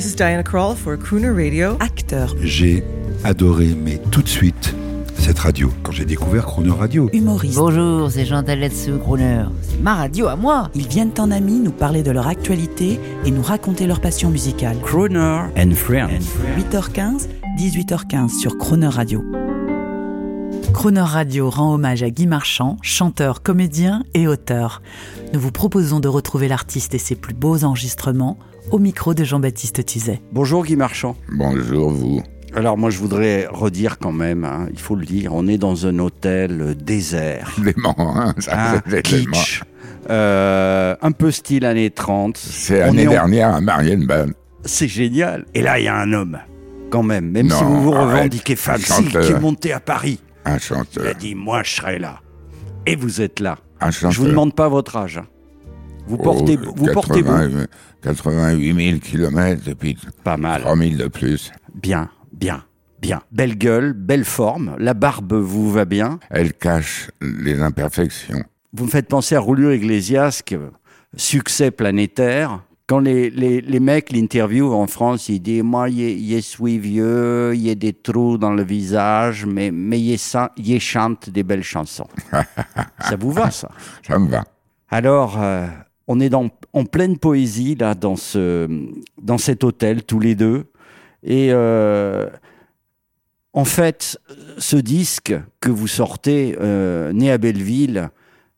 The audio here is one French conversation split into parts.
This is Diana Krall for Crooner Radio. Acteur, J'ai adoré, mais tout de suite, cette radio. Quand j'ai découvert Chrono Radio, humoriste. Bonjour, c'est Jean Taletsu, Crooner. C'est ma radio à moi. Ils viennent en amis nous parler de leur actualité et nous raconter leur passion musicale. Crooner and Friends. 8h15, 18h15 sur Croner Radio. Croner Radio rend hommage à Guy Marchand, chanteur, comédien et auteur. Nous vous proposons de retrouver l'artiste et ses plus beaux enregistrements au micro de Jean-Baptiste Tuzet. Bonjour Guy Marchand. Bonjour vous. Alors moi je voudrais redire quand même, hein, il faut le dire, on est dans un hôtel euh, désert. Clément, hein, ça Hein, kitsch, euh, un peu style années 30. C'est l'année est en- dernière à Marienbad. C'est génial. Et là il y a un homme, quand même, même Non, si vous vous revendiquez femme, Un si, chanteur. qui est monté à Paris. Un Il a chanteur. dit moi je serai là. Et vous êtes là. Un chanteur. Je vous demande pas votre âge. hein. Vous Oh, portez, vous portez beau. 80 88 000 kilomètres et puis Pas mal. 3 000 de plus. Bien, bien, bien. Belle gueule, belle forme. La barbe vous va bien. Elle cache les imperfections. Vous me faites penser à Roulure Iglesias, que, succès planétaire. Quand les, les, les mecs l'interviewent en France, ils disent Moi, je suis vieux, il y a des trous dans le visage, mais, mais il chante des belles chansons. ça vous va, ça? Ça me va. Alors, euh, on est dans, en pleine poésie, là, dans, ce, dans cet hôtel, tous les deux. Et euh, en fait, ce disque que vous sortez, euh, né à Belleville,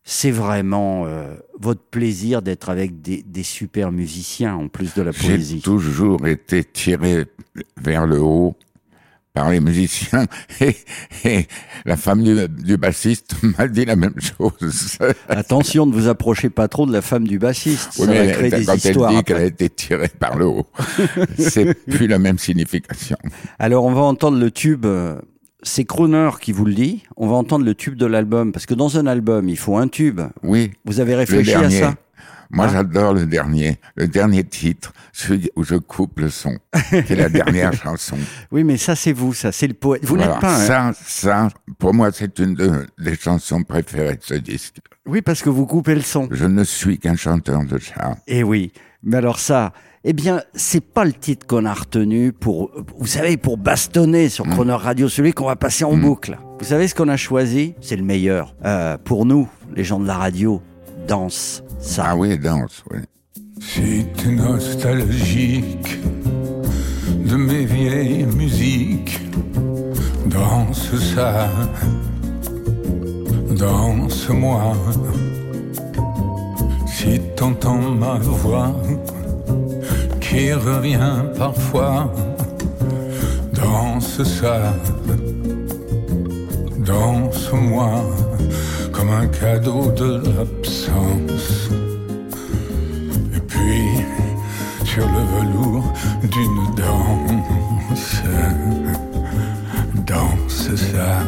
c'est vraiment euh, votre plaisir d'être avec des, des super musiciens, en plus de la J'ai poésie. toujours été tiré vers le haut par les musiciens et, et la femme du, du bassiste m'a dit la même chose. Attention, ne vous approchez pas trop de la femme du bassiste, Oui, ça va mais créer des quand histoires. elle dit qu'elle a été tirée par le haut, c'est plus la même signification. Alors, on va entendre le tube. euh, C'est Croner qui vous le dit. On va entendre le tube de l'album. Parce que dans un album, il faut un tube. Oui, Vous avez réfléchi à ça? Moi, Hein? j'adore le dernier, le dernier titre, celui où je coupe le son, qui est la dernière chanson. Oui, mais ça, c'est vous, ça. C'est le poète. Vous Voilà. n'êtes pas. hein Ça, ça, pour moi, c'est une de- des chansons préférées de ce disque. Oui, parce que vous coupez le son. Je ne suis qu'un chanteur de char. Eh oui. Mais alors, ça. Eh bien, c'est pas le titre qu'on a retenu pour, vous savez, pour bastonner sur Mm. Croner Radio, celui qu'on va passer en boucle. Vous savez ce qu'on a choisi? C'est le meilleur. Euh, pour nous, les gens de la radio, danse ça. Ah oui, danse, oui. Si t'es nostalgique de mes vieilles musiques, danse ça, danse-moi. Si t'entends ma voix qui revient parfois, danse ça, danse-moi comme un cadeau de Et puis, sur le velours d'une danse, danse ça.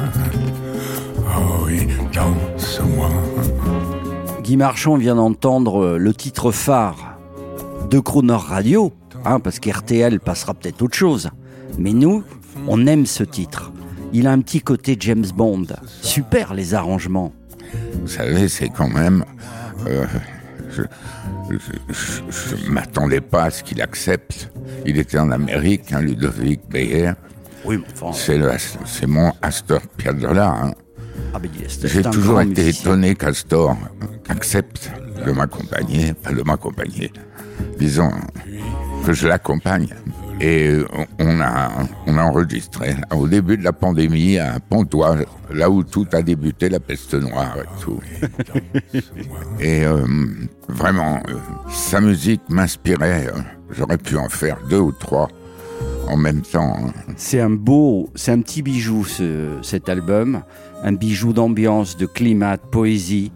Oh oui, danse-moi. Guy Marchand vient d'entendre euh, le titre phare de Croner Radio, hein, parce qu'RTL passera peut-être autre chose. Mais nous, on aime ce titre. Il a un petit côté James Bond. Super les arrangements. Vous savez, c'est quand même. euh, je je m'attendais pas à ce qu'il accepte. Il était en Amérique, hein, Ludovic Beyer. Oui, enfin, C'est le- c'est mon Astor Piazzolla. hein. ah, J'ai toujours été musicien. étonné qu'Astor accepte de m'accompagner, enfin de m'accompagner. Disons que je l'accompagne. Et on- a, on a enregistré là, au début de la pandémie à Pontoise, là où tout a débuté, la peste noire et tout. Et euh, vraiment, euh, sa musique m'inspirait. euh, J'aurais pu en faire deux ou trois en même temps. hein. C'est un beau, c'est un petit bijou ce- cet album, un bijou d'ambiance, de climat, de poésie.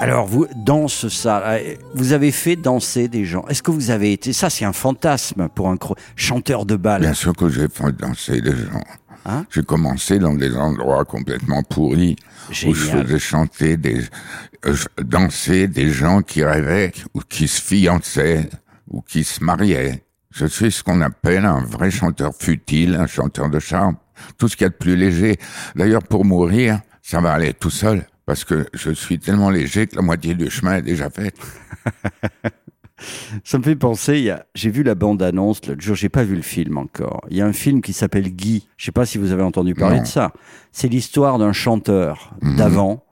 Alors vous danse ça, euh, vous avez fait danser des gens. Est-ce que vous avez été ça c'est un fantasme pour un chanteur de bal. Bien sûr que j'ai fait danser des gens. Hein? J'ai commencé dans des endroits complètement pourris où je faisais chanter des, euh, danser des gens qui rêvaient ou qui se fiançaient ou qui se mariaient. Je suis ce qu'on appelle un vrai chanteur futile, un chanteur de charme, tout ce qu'il y a de plus léger. D'ailleurs, pour mourir, ça va aller tout seul parce que je suis tellement léger que la moitié du chemin est déjà fait. Ça me fait penser, j'ai vu la bande-annonce l'autre jour, j'ai pas vu le film encore. Il y a un film qui s'appelle Guy. Je sais pas si vous avez entendu parler Non. de ça. C'est l'histoire d'un chanteur Mhm. d'avant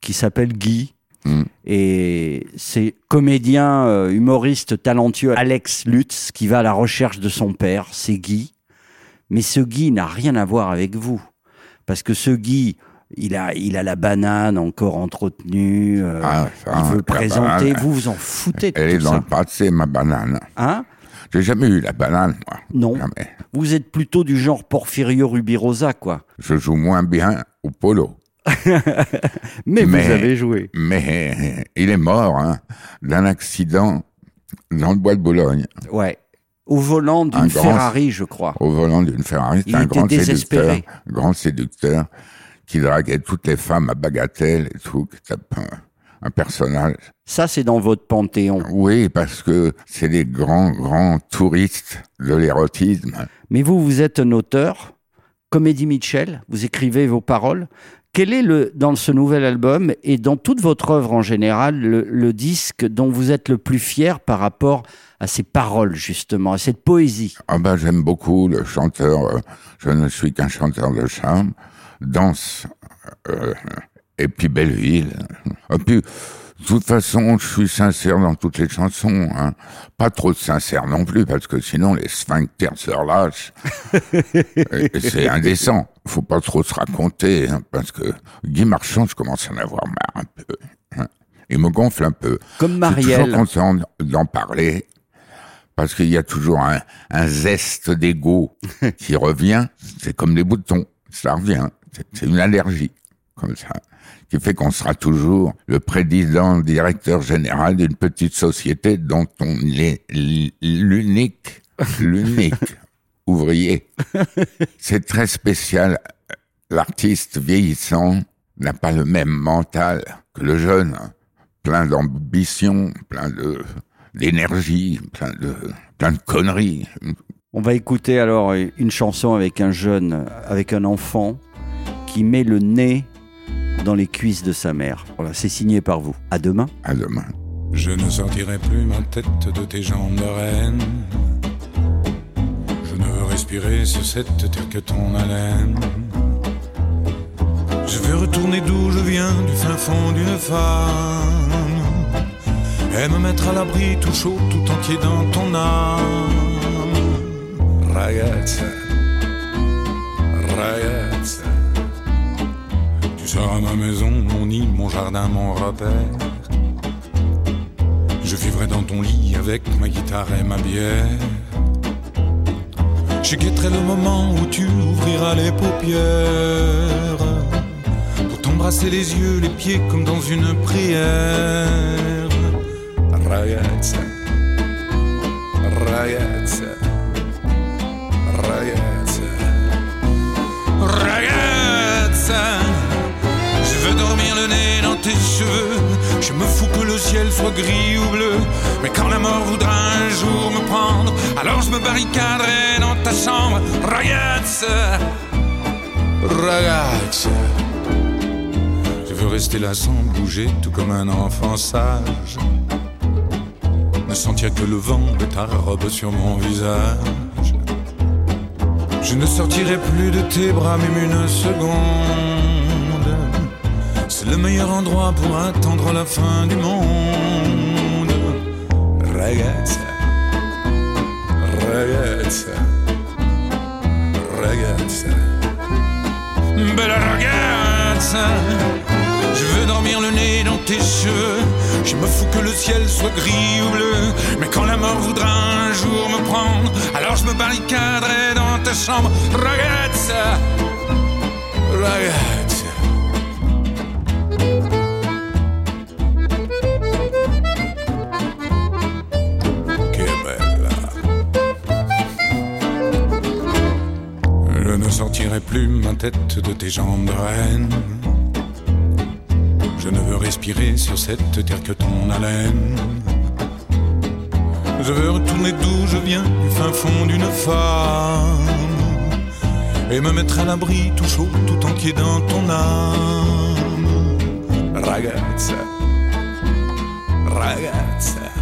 qui s'appelle Guy. Mhm. Et c'est comédien, euh, humoriste talentueux Alex Lutz qui va à la recherche de son père, c'est Guy. Mais ce Guy n'a rien à voir avec vous. Parce que ce Guy, il a, il a la banane encore entretenue. euh, Ah, ça, il veut présenter. banane, Vous vous en foutez de Elle est dans ça. le passé, ma banane. Hein? J'ai jamais eu la banane, moi. Non. Jamais. Vous êtes plutôt du genre Porfirio Rubirosa, quoi. Je joue moins bien au polo. Mais, Mais- vous avez joué. Mais il est mort hein, d'un accident dans le bois de Boulogne, Ouais. Au volant Un d'une Ferrari, je crois. au volant d'une Ferrari. C'est un grand désespéré. séducteur, grand séducteur, qui draguait toutes les femmes à bagatelle et tout. qui un, personnage. Ça, c'est dans votre panthéon. Oui, parce que c'est des grands, grands touristes de l'érotisme. Mais vous, vous êtes un auteur, Comédie Mitchell, vous écrivez vos paroles. Quel est, le, dans ce nouvel album et dans toute votre œuvre en général, le, le disque dont vous êtes le plus fier par rapport à ces paroles, justement, à cette poésie? Ah ben, j'aime beaucoup le chanteur, euh, je ne suis qu'un chanteur de charme, danse, euh, et puis Belleville. Et puis, de toute façon, je suis sincère dans toutes les chansons. Hein. Pas trop sincère non plus, parce que sinon les sphincters se relâchent. c'est indécent. Faut pas trop se raconter, hein, parce que Guy Marchand, je commence à en avoir marre un peu. hein. Il me gonfle un peu. Comme Je suis toujours Marielle. content d'en parler parce qu'il y a toujours un, un zeste d'ego qui revient. C'est comme les boutons, ça revient. C'est- une allergie, comme ça, qui fait qu'on sera toujours le président, le directeur général d'une petite société dont on est l'unique, l'unique ouvrier. C'est très spécial. L'artiste vieillissant n'a pas le même mental que le jeune plein d'ambition, plein de d'énergie, plein de plein de conneries. On va écouter alors une chanson avec un jeune, avec un enfant qui met le nez dans les cuisses de sa mère. Voilà, c'est signé par vous. À demain. À demain. Je ne sortirai plus ma tête de tes jambes de reine. Je ne veux respirer sur cette terre que ton haleine. Je veux retourner d'où je viens, du fin fond d'une femme. Et me mettre à l'abri tout chaud, tout entier dans ton âme. Ragazza, ragazza. Tu seras ma maison, mon nid, mon jardin, mon repère. Je vivrai dans ton lit avec ma guitare et ma bière. Je guetterai le moment où tu ouvriras les paupières pour t'embrasser les yeux, les pieds comme dans une prière. Ragazza, ragazza, tes cheveux. Je me fous que le ciel soit gris ou bleu. Mais quand la mort voudra un jour me prendre, alors je me barricaderai dans ta chambre. Ragazza, ragazza. Je veux rester là sans bouger, tout comme un enfant sage. Ne sentir que le vent de ta robe sur mon visage. Je ne sortirai plus de tes bras même une seconde. Le meilleur endroit pour attendre la fin du monde. Ragazza, ragazza, ragazza, bella ragazza. Je veux dormir le nez dans tes cheveux. Je me fous que le ciel soit gris ou bleu. Mais quand la mort voudra un jour me prendre, alors je me barricaderai dans ta chambre. Ragazza, ragazza. Ne sortirai plus ma tête de tes jambes de reine. Je ne veux respirer sur cette terre que ton haleine. Je veux retourner d'où je viens, du fin fond d'une femme. Et me mettre à l'abri, tout chaud, tout entier dans ton âme. Ragazza, ragazza,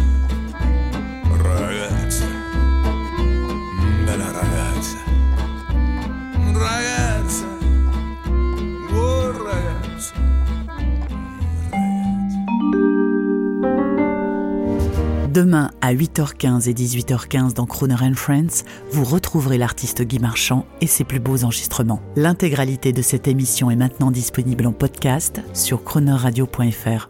Demain à 8h15 et 18h15 dans Croner and Friends, vous retrouverez l'artiste Guy Marchand et ses plus beaux enregistrements. L'intégralité de cette émission est maintenant disponible en podcast sur cronerradio.fr.